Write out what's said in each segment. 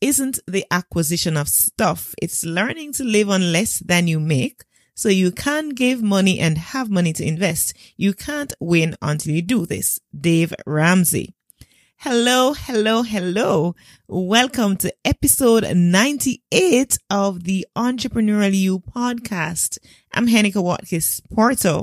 isn't the acquisition of stuff. It's learning to live on less than you make. So you can give money and have money to invest. You can't win until you do this. Dave Ramsey. Hello, hello, hello. Welcome to episode 98 of the Entrepreneurial You podcast. I'm Heneka Watkis Porter.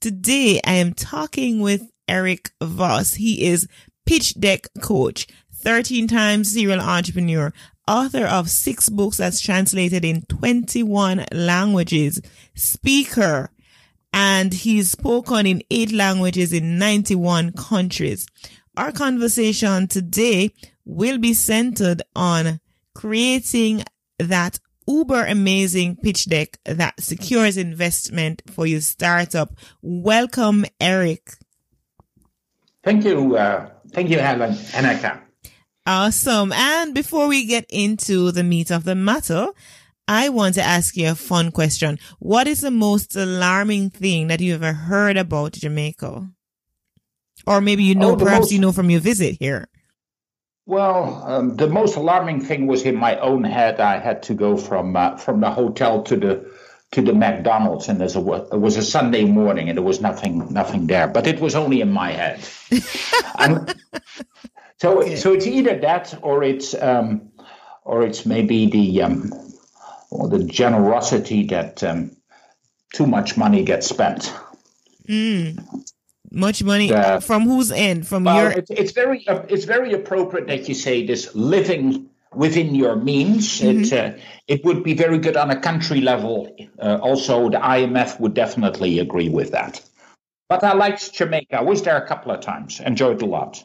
Today I am talking with Erik Vos. He is pitch deck coach. 13 times serial entrepreneur, author of six books that's translated in 21 languages, speaker, and he's spoken in eight languages in 91 countries. Our conversation today will be centered on creating that uber amazing pitch deck that secures investment for your startup. Welcome, Erik. Thank you. Uh, thank you, Helen. Heneka. Awesome. And before we get into the meat of the matter, I want to ask you a fun question. What is the most alarming thing that you ever heard about Jamaica? Or maybe you know, oh, perhaps most, you know from your visit here. Well, um, the most alarming thing was in my own head. I had to go from uh, from the hotel to the to the McDonald's, and there's a it was a Sunday morning, and there was nothing nothing there. But it was only in my head. so, so it's either that or it's um, or it's maybe the um, or the generosity that um, too much money gets spent. Mm. Much money the, from whose end? From well, your? It's, it's very uh, it's very appropriate that you say this living within your means. Mm-hmm. It uh, it would be very good on a country level. Uh, also, the IMF would definitely agree with that. But I liked Jamaica. I was there a couple of times. Enjoyed a lot.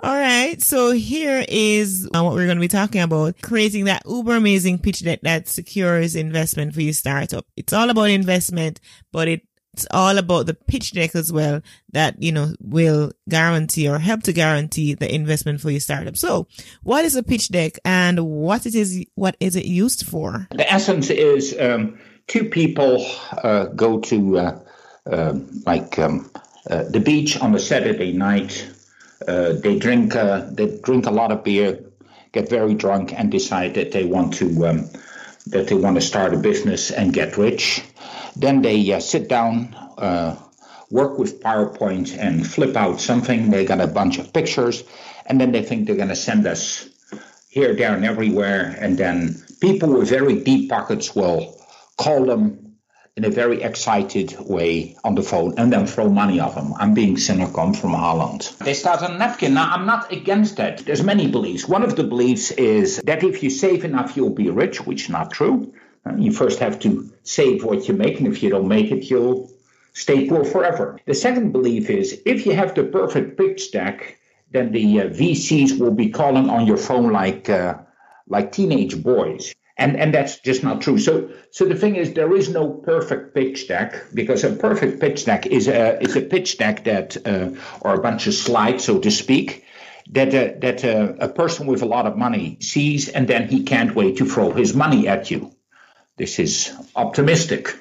All right. So here is uh, what we're going to be talking about. Creating that uber amazing pitch deck that secures investment for your startup. It's all about investment, but it, it's all about the pitch deck as well that, you know, will guarantee or help to guarantee the investment for your startup. So what is a pitch deck and what it is, what is it used for? The essence is, um, two people, uh, go to, uh, uh like, um, uh, the beach on a Saturday night uh, they drink uh, they drink a lot of beer, get very drunk, and decide that they want to um, that they want to start a business and get rich. Then they uh, sit down, uh, work with PowerPoint, and flip out something. They got a bunch of pictures, and then they think they're going to send us here, there, and everywhere. And then people with very deep pockets will call them in a very excited way on the phone and then throw money at them. I'm being cynical from Holland. They start on a napkin. Now, I'm not against that. There's many beliefs. One of the beliefs is that if you save enough, you'll be rich, which is not true. Uh, you first have to save what you make, and if you don't make it, you'll stay poor forever. The second belief is if you have the perfect pitch deck, then the uh, VCs will be calling on your phone like uh, like teenage boys and and that's just not true. So so the thing is, there is no perfect pitch deck because a perfect pitch deck is a is a pitch deck that uh, or a bunch of slides, so to speak, that uh, that uh, a person with a lot of money sees, and then he can't wait to throw his money at you. This is optimistic.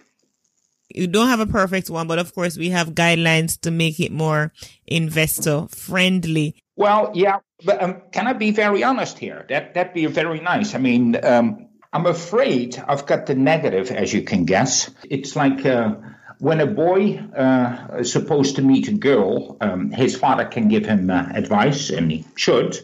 You don't have a perfect one, but of course we have guidelines to make it more investor friendly. Well, yeah, but um, can I be very honest here? That that'd be very nice. I mean, um, I'm afraid I've got the negative, as you can guess. It's like uh, when a boy uh, is supposed to meet a girl, um, his father can give him uh, advice, and he should.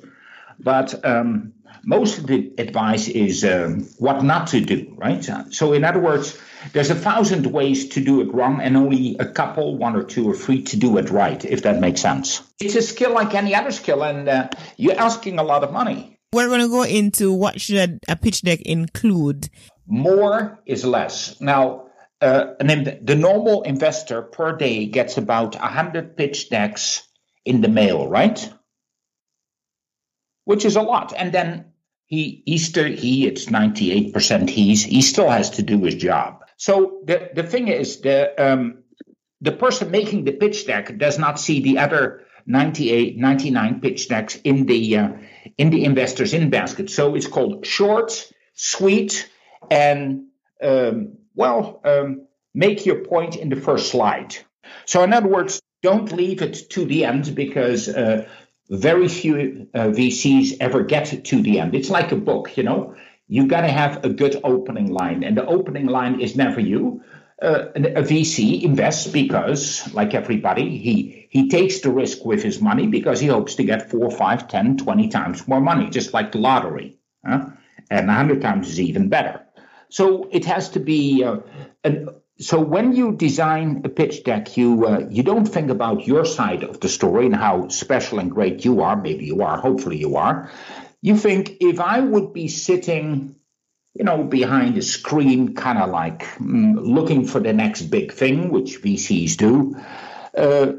But um, most of the advice is um, what not to do, right? So, in other words, there's a thousand ways to do it wrong, and only a couple, one or two or three, to do it right, if that makes sense. It's a skill like any other skill, and uh, you're asking a lot of money. We're going to go into what should a pitch deck include. More is less. Now, uh, the normal investor per day gets about 100 pitch decks in the mail, right? Which is a lot. And then he he he it's 98% he's he still has to do his job. So the the thing is the um the person making the pitch deck does not see the other 98 99 pitch decks in the uh, in the investors in basket. So it's called short, sweet, and um, well, um, make your point in the first slide. So in other words, don't leave it to the end because uh, very few uh, VCs ever get to the end. It's like a book, you know. You got to have a good opening line, and the opening line is never you. Uh, a VC invests because, like everybody, he he takes the risk with his money because he hopes to get four, five, 10, 20 times more money, just like the lottery. Huh? And 100 times is even better. So it has to be uh, an so when you design a pitch deck, you uh, you don't think about your side of the story and how special and great you are. Maybe you are. Hopefully you are. You think if I would be sitting, you know, behind a screen, kind of like mm, looking for the next big thing, which VCs do, uh,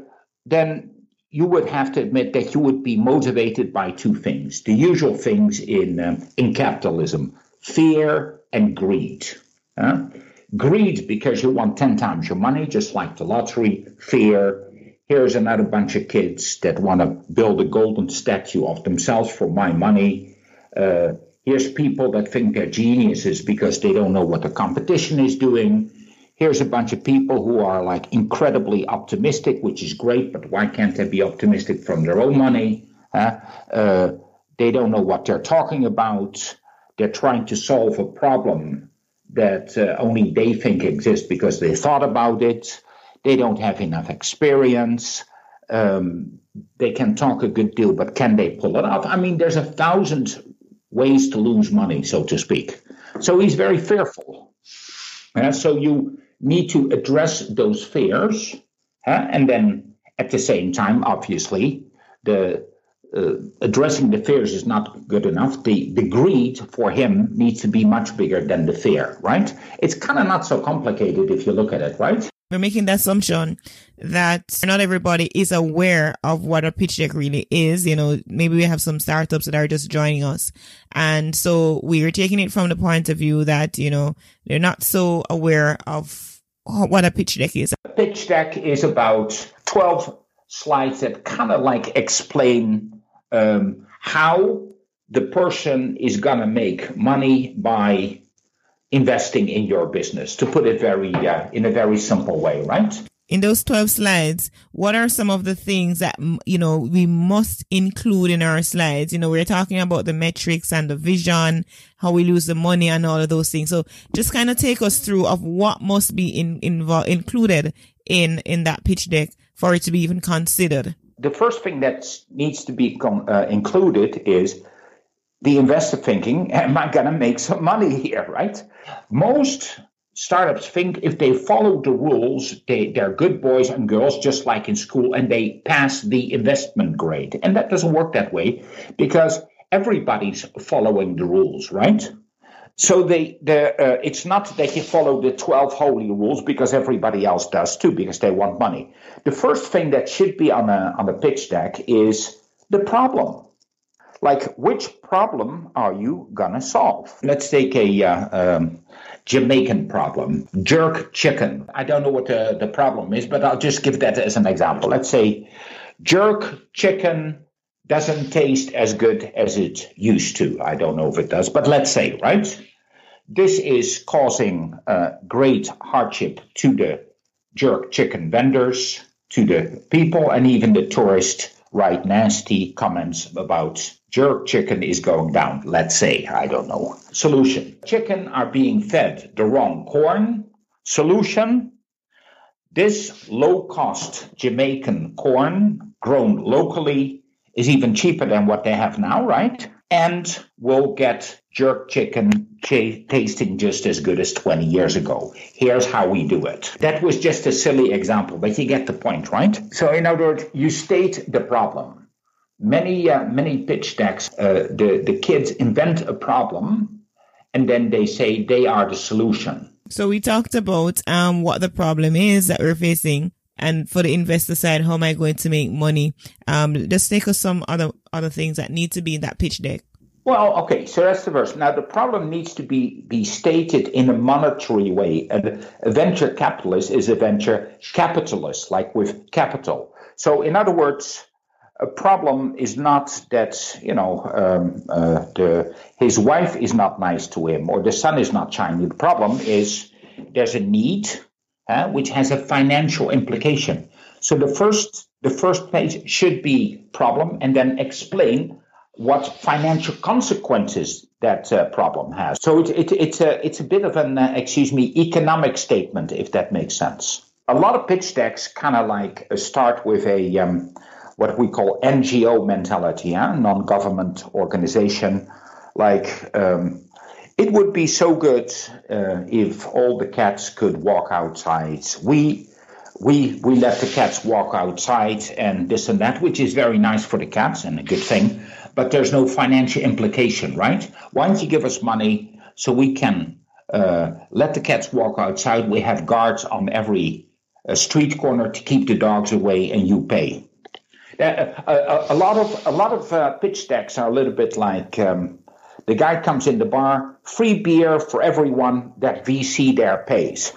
then you would have to admit that you would be motivated by two things: the usual things in uh, in capitalism, fear and greed. Huh? Greed because you want 10 times your money, just like the lottery. Fear. Here's another bunch of kids that want to build a golden statue of themselves for my money. Uh, here's people that think they're geniuses because they don't know what the competition is doing. Here's a bunch of people who are like incredibly optimistic, which is great, but why can't they be optimistic from their own money? Uh, they don't know what they're talking about. They're trying to solve a problem that uh, only they think exists because they thought about it. They don't have enough experience. Um, they can talk a good deal, but can they pull it off? I mean, there's a thousand ways to lose money, so to speak. So he's very fearful. Uh, so you need to address those fears, uh, and then at the same time, obviously, the uh, addressing the fears is not good enough. The, the greed for him needs to be much bigger than the fear, right? It's kind of not so complicated if you look at it, right? We're making the assumption that not everybody is aware of what a pitch deck really is. You know, maybe we have some startups that are just joining us. And so we are taking it from the point of view that, you know, they're not so aware of what a pitch deck is. A pitch deck is about 12 slides that kind of like explain um, how the person is going to make money by investing in your business to put it very uh, in a very simple way right? In those 12 slides what are some of the things that you know we must include in our slides? You know we're talking about the metrics and the vision how we lose the money and all of those things. So just kind of take us through of what must be in, involved included in in that pitch deck for it to be even considered. The first thing that needs to be con- uh, included is the investor thinking, am I going to make some money here, right? Most startups think if they follow the rules, they, they're good boys and girls, just like in school, and they pass the investment grade. And that doesn't work that way because everybody's following the rules, right? So they, uh, it's not that you follow the 12 holy rules because everybody else does too, because they want money. The first thing that should be on a, on a pitch deck is the problem. Like, which problem are you gonna solve? Let's take a uh, um, Jamaican problem, jerk chicken. I don't know what the, the problem is, but I'll just give that as an example. Let's say jerk chicken doesn't taste as good as it used to. I don't know if it does, but let's say, right? This is causing uh, great hardship to the jerk chicken vendors, to the people, and even the tourists write nasty comments about jerk chicken is going down. Let's say, I don't know. Solution chicken are being fed the wrong corn. Solution this low cost Jamaican corn grown locally is even cheaper than what they have now, right? And we'll get jerk chicken ch- tasting just as good as 20 years ago. Here's how we do it. That was just a silly example, but you get the point, right? So, in other words, you state the problem. Many, uh, many pitch decks, uh, the, the kids invent a problem and then they say they are the solution. So we talked about um, what the problem is that we're facing and for the investor side, how am I going to make money? Um, just take us some other other things that need to be in that pitch deck. Well, okay, so that's the verse. Now, the problem needs to be, be stated in a monetary way. And a venture capitalist is a venture capitalist, like with capital. So, in other words, a problem is not that you know um, uh, the, his wife is not nice to him or the son is not shining. The problem is there's a need uh, which has a financial implication. So the first the first page should be problem and then explain what financial consequences that uh, problem has. So it, it, it's a it's a bit of an uh, excuse me economic statement if that makes sense. A lot of pitch decks kind of like uh, start with a um, what we call NGO mentality, huh? non-government organization. Like um, it would be so good uh, if all the cats could walk outside. We we we let the cats walk outside and this and that, which is very nice for the cats and a good thing but there's no financial implication, right? Why don't you give us money so we can uh, let the cats walk outside? We have guards on every uh, street corner to keep the dogs away, and you pay. Uh, a, a, lot of a lot of uh, pitch decks are a little bit like um, the guy comes in the bar, free beer for everyone that VC there pays.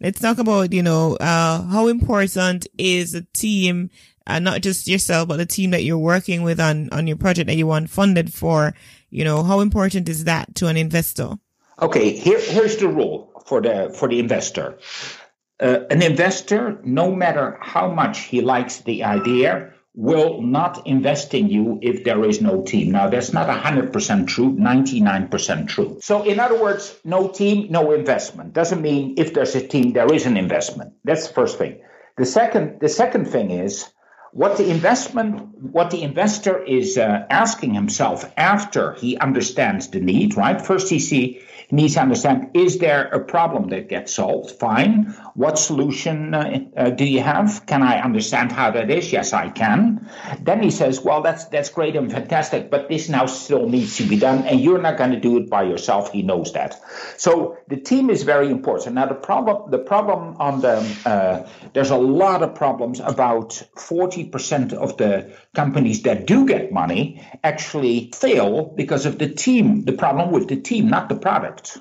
Let's talk about you know uh, how important is a team not just yourself, but the team that you're working with on, on your project that you want funded for, you know, how important is that to an investor? Okay, here, here's the rule for the, for the investor. Uh, an investor, no matter how much he likes the idea, will not invest in you if there is no team. Now, that's not 100% true, 99% true. So, in other words, no team, no investment. Doesn't mean if there's a team, there is an investment. That's the first thing. The second, the second thing is what the investment, what the investor is uh, asking himself after he understands the need, right? First, he see needs to understand is there a problem that gets solved? Fine. What solution uh, uh, do you have? Can I understand how that is? Yes, I can. Then he says, well, that's that's great and fantastic, but this now still needs to be done, and you're not going to do it by yourself. He knows that. So the team is very important. Now the problem the problem on the uh, there's a lot of problems. About forty percent of the companies that do get money actually fail because of the team. The problem with the team, not the product.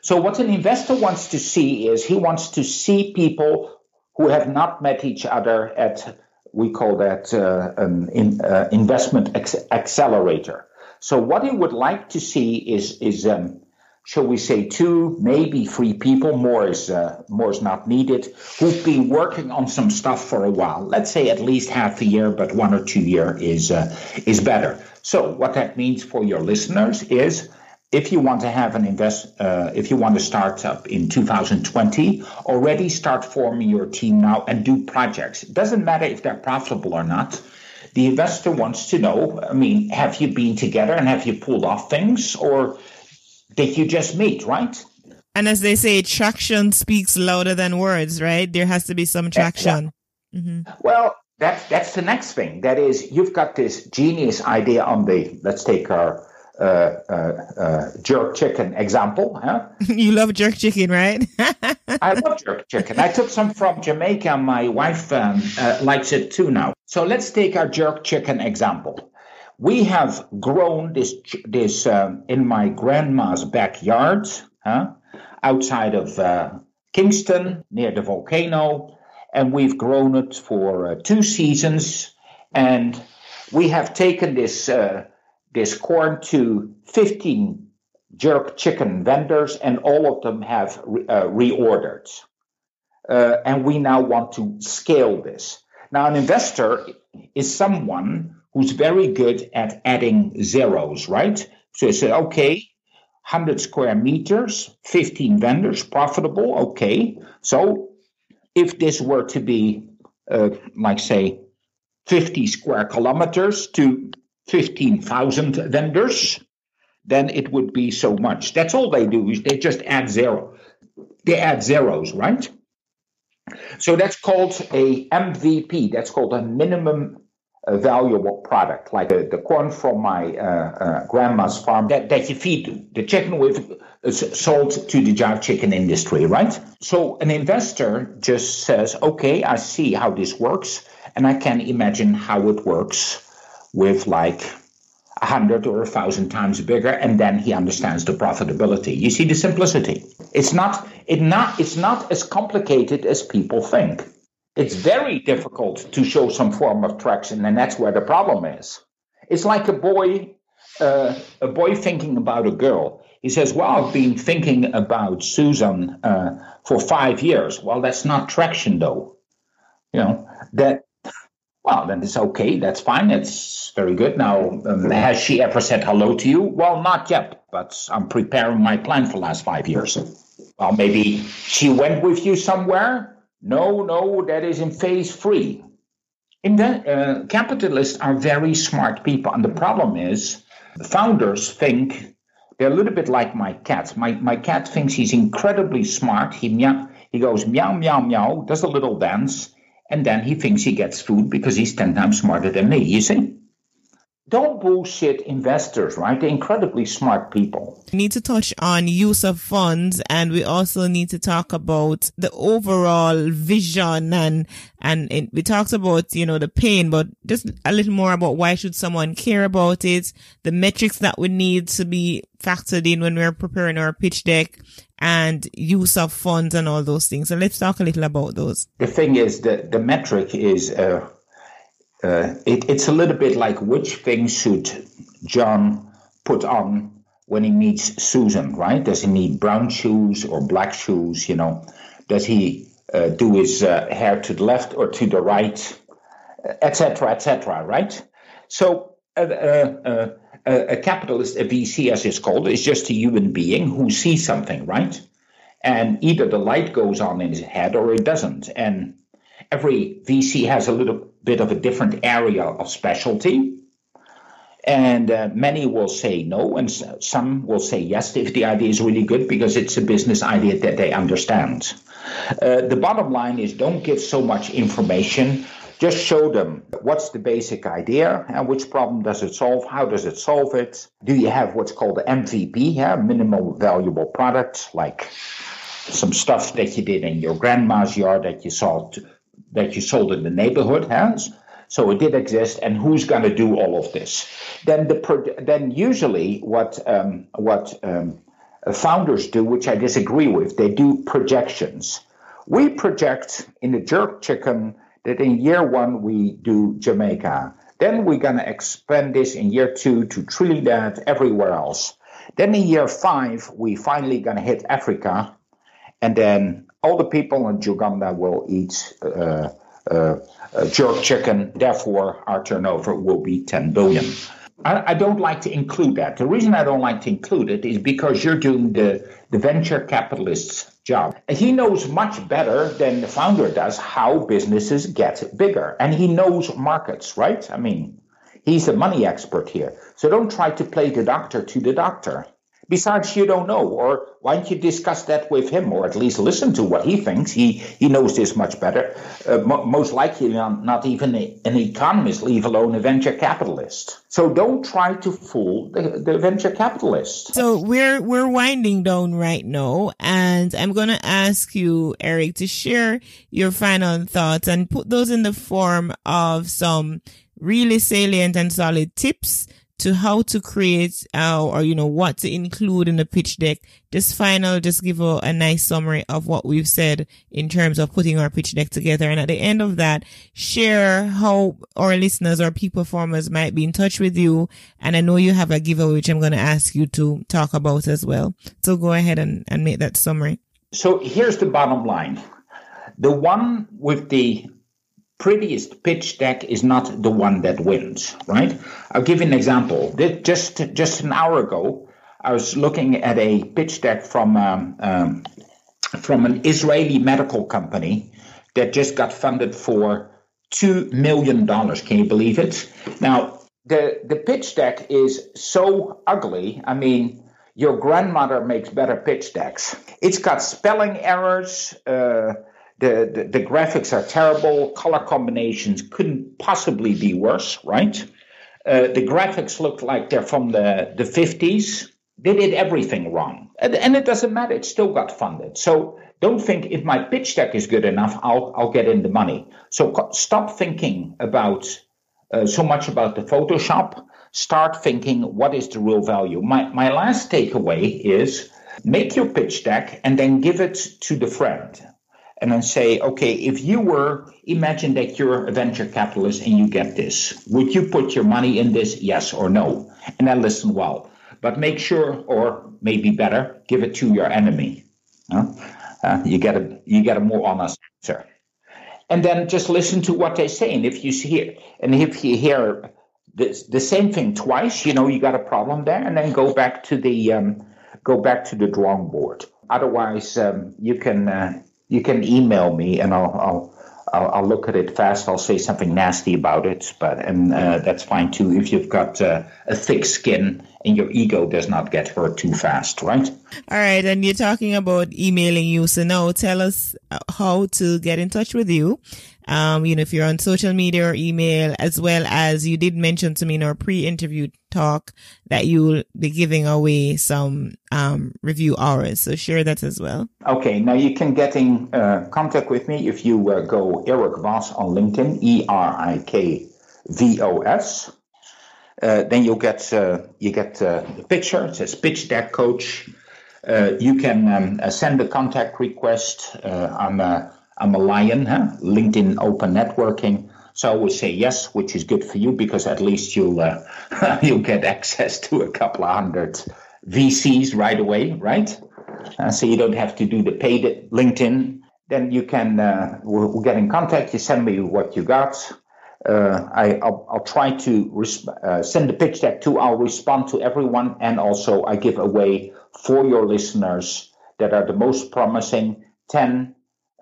So what an investor wants to see is he wants to see people who have not met each other at we call that uh, an in, uh, investment ex- accelerator. So what he would like to see is is um, shall we say two maybe three people more is uh, more is not needed who've been working on some stuff for a while. Let's say at least half a year, but one or two year is uh, is better. So what that means for your listeners is if you want to have an invest, uh, if you want to start up in 2020, already start forming your team now and do projects. It doesn't matter if they're profitable or not. The investor wants to know, I mean, have you been together and have you pulled off things or did you just meet, right? And as they say, traction speaks louder than words, right? There has to be some traction. Mm-hmm. Well, that's that's the next thing. That is, you've got this genius idea on the. Let's take our uh, uh, uh, jerk chicken example. Huh? you love jerk chicken, right? I love jerk chicken. I took some from Jamaica. My wife um, uh, likes it too now. So let's take our jerk chicken example. We have grown this this um, in my grandma's backyard, huh? outside of uh, Kingston, near the volcano, and we've grown it for uh, two seasons. And we have taken this this corn to 15 jerk chicken vendors, and all of them have uh, reordered. Uh, and we now want to scale this. Now, an investor is someone who's very good at adding zeros, right? So you say, okay, 100 square meters, 15 vendors, profitable, okay. So if this were to be, uh, like, say, 50 square kilometers to 15,000 vendors, then it would be so much. That's all they do is they just add zero. They add zeros, right? So that's called a MVP. That's called a minimum uh, valuable product, like uh, the corn from my uh, uh, grandma's farm that, that you feed the chicken with, is sold to the jive chicken industry, right? So an investor just says, okay, I see how this works, and I can imagine how it works with like a hundred or a thousand times bigger, and then he understands the profitability. You see the simplicity. It's not it not it's not as complicated as people think. It's very difficult to show some form of traction, and that's where the problem is. It's like a boy, uh, a boy thinking about a girl. He says, "Well, I've been thinking about Susan uh, for five years." Well, that's not traction, though. You know that well, then it's okay. That's fine. It's very good. Now, um, has she ever said hello to you? Well, not yet, but I'm preparing my plan for the last five years. Well, maybe she went with you somewhere. No, no, that is in phase three. In uh, capitalists are very smart people, and the problem is, the founders think they're a little bit like my cat. My my cat thinks he's incredibly smart. He meow, he goes meow meow meow, does a little dance and then he thinks he gets food because he's 10 times smarter than me, you see? Don't bullshit investors, right? They're incredibly smart people. We need to touch on use of funds and we also need to talk about the overall vision and, and it, we talked about, you know, the pain, but just a little more about why should someone care about it, the metrics that we need to be factored in when we're preparing our pitch deck and use of funds and all those things. So let's talk a little about those. The thing is that the metric is, uh, uh, it, it's a little bit like which thing should John put on when he meets Susan, right? Does he need brown shoes or black shoes? You know, does he uh, do his uh, hair to the left or to the right, etc., etc., right? So uh, uh, a, a capitalist, a VC as it's called, is just a human being who sees something, right? And either the light goes on in his head or it doesn't. And every VC has a little bit of a different area of specialty. And uh, many will say no, and some will say yes if the idea is really good because it's a business idea that they understand. Uh, the bottom line is don't give so much information just show them what's the basic idea and which problem does it solve, how does it solve it. Do you have what's called MVP, yeah, minimal valuable product, like some stuff that you did in your grandma's yard that you sold that you sold in the neighborhood has. So it did exist, and who's going to do all of this? Then the then usually what um, what um, founders do, which I disagree with, they do projections. We project in the jerk chicken that in year one we do Jamaica. Then we're going to expand this in year two to Trinidad, everywhere else. Then in year five, we finally going to hit Africa. And then all the people in Uganda will eat uh, uh, uh, jerk chicken. Therefore, our turnover will be 10 billion. I, I, don't like to include that. The reason I don't like to include it is because you're doing the, the venture capitalist's job. He knows much better than the founder does how businesses get bigger. And he knows markets, right? I mean, he's the money expert here. So don't try to play the doctor to the doctor. Besides, you don't know, or why don't you discuss that with him, or at least listen to what he thinks? He he knows this much better. Uh, mo- most likely, not, not even a, an economist, leave alone a venture capitalist. So don't try to fool the, the venture capitalist. So we're we're winding down right now, and I'm gonna ask you, Erik, to share your final thoughts and put those in the form of some really salient and solid tips to how to create uh, or you know what to include in the pitch deck. Just final just give a, a, nice summary of what we've said in terms of putting our pitch deck together. And at the end of that share how our listeners or peak performers might be in touch with you. And i know you have a giveaway which i'm going to ask you to talk about as well. So go ahead and, and make that summary. So here's the bottom line. The one with the prettiest pitch deck is not the one that wins, right? I'll give you an example. Just just an hour ago, I was looking at a pitch deck from um, um, from an Israeli medical company that just got funded for two million dollars. Can you believe it? Now the the pitch deck is so ugly. I mean, your grandmother makes better pitch decks. It's got spelling errors. Uh, the, the, the graphics are terrible. Color combinations couldn't possibly be worse, right? Uh, the graphics look like they're from the, the 50s. They did everything wrong. And, and, it doesn't matter. It still got funded. So don't think if my pitch deck is good enough, I'll, I'll get in the money. So co- stop thinking about uh, so much about the Photoshop. start thinking what is the real value. My, my last takeaway is make your pitch deck and then give it to the friend. And then say, okay, if you were, imagine that you're a venture capitalist and you get this. Would you put your money in this? Yes or no? And then listen well. But make sure, or maybe better, give it to your enemy. Uh, you get a you get a more honest answer and then just listen to what they say. And if you hear and if you hear the, the same thing twice, you know you got a problem there, and then go back to the um, go back to the drawing board. Otherwise, um, you can uh, you can email me, and I'll, I'll I'll, I'll, look at it fast. I'll say something nasty about it, but and uh, that's fine too if you've got uh, a thick skin and your ego does not get hurt too fast, right? All right, and you're talking about emailing you, so now tell us uh, how to get in touch with you um, you know, if you're on social media or email, as well as you did mention to me in our pre-interview talk that you'll be giving away some um, review hours. So share that as well. Okay. Now you can get in uh, contact with me if you uh, go Erik Vos on LinkedIn, E R I K V O S. Uh, then you'll get uh, you get uh, the picture. It says pitch deck coach. Uh, you can um, send a contact request. I'm I'm a LION, huh? LinkedIn open networking. So I say yes, which is good for you because at least you'll uh, you'll get access to a couple of hundred VCs right away, right? Uh, so you don't have to do the paid LinkedIn. Then you can uh, we'll, get in contact. You send me what you got. Uh, I, will I'll try to resp- uh, send the pitch deck to. I'll respond to everyone, and also I give away for your listeners that are the most promising ten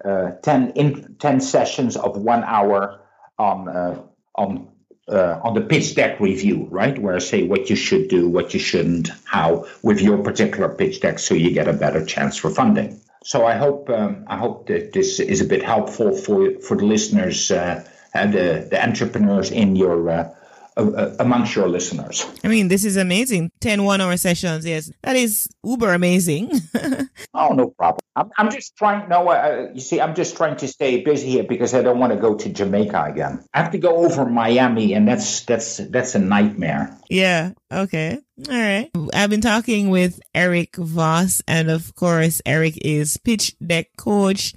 uh, 10, in, 10 sessions of one hour on uh, on uh, on the pitch deck review, right? Where I say what you should do, what you shouldn't, how with your particular pitch deck, so you get a better chance for funding. So I hope um, I hope that this is a bit helpful for for the listeners uh, and the, the entrepreneurs in your uh, uh, amongst your listeners. I mean, this is amazing. 10 one hour sessions. Yes, that is uber amazing. oh, no problem. I'm, I'm just trying, no, uh, you see, I'm just trying to stay busy here because I don't want to go to Jamaica again. I have to go over Miami and that's, that's, that's a nightmare. Yeah. Okay. All right. I've been talking with Erik Vos, and of course, Erik is pitch deck coach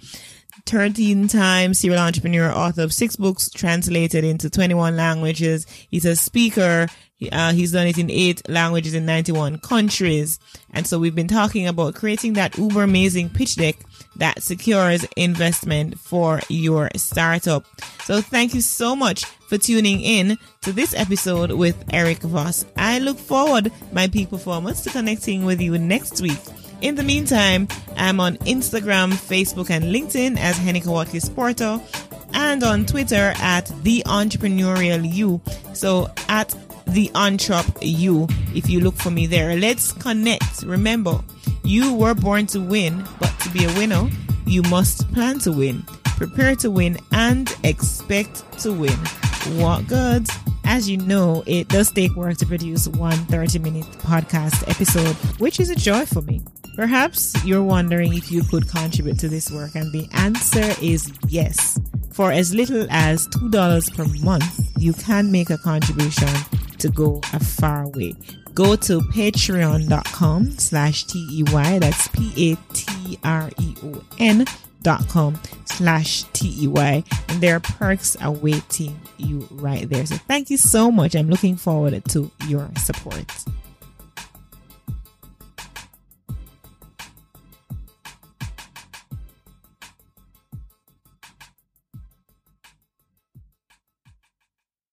13 time serial entrepreneur, author of six books translated into 21 languages. He's a speaker. Uh, he's done it in eight languages in 91 countries. And so we've been talking about creating that uber amazing pitch deck that secures investment for your startup. So thank you so much for tuning in to this episode with Erik Vos. I look forward, my peak performance, to connecting with you next week in the meantime, I'm on Instagram, Facebook, and LinkedIn as Heneka Watkis Porter and on Twitter at The Entrepreneurial You. So at The Entrep You, if you look for me there. Let's connect. Remember, you were born to win, but to be a winner, you must plan to win, prepare to win, and expect to win. What good? As you know, it does take work to produce one 30 minute podcast episode, which is a joy for me. Perhaps you're wondering if you could contribute to this work, and the answer is yes. For as little as $2 per month, you can make a contribution to go a far way. Go to patreon.com slash T-E-Y, that's P-A-T-R-E-O-N dot com slash T-E-Y, and there are perks awaiting you right there. So thank you so much. I'm looking forward to your support.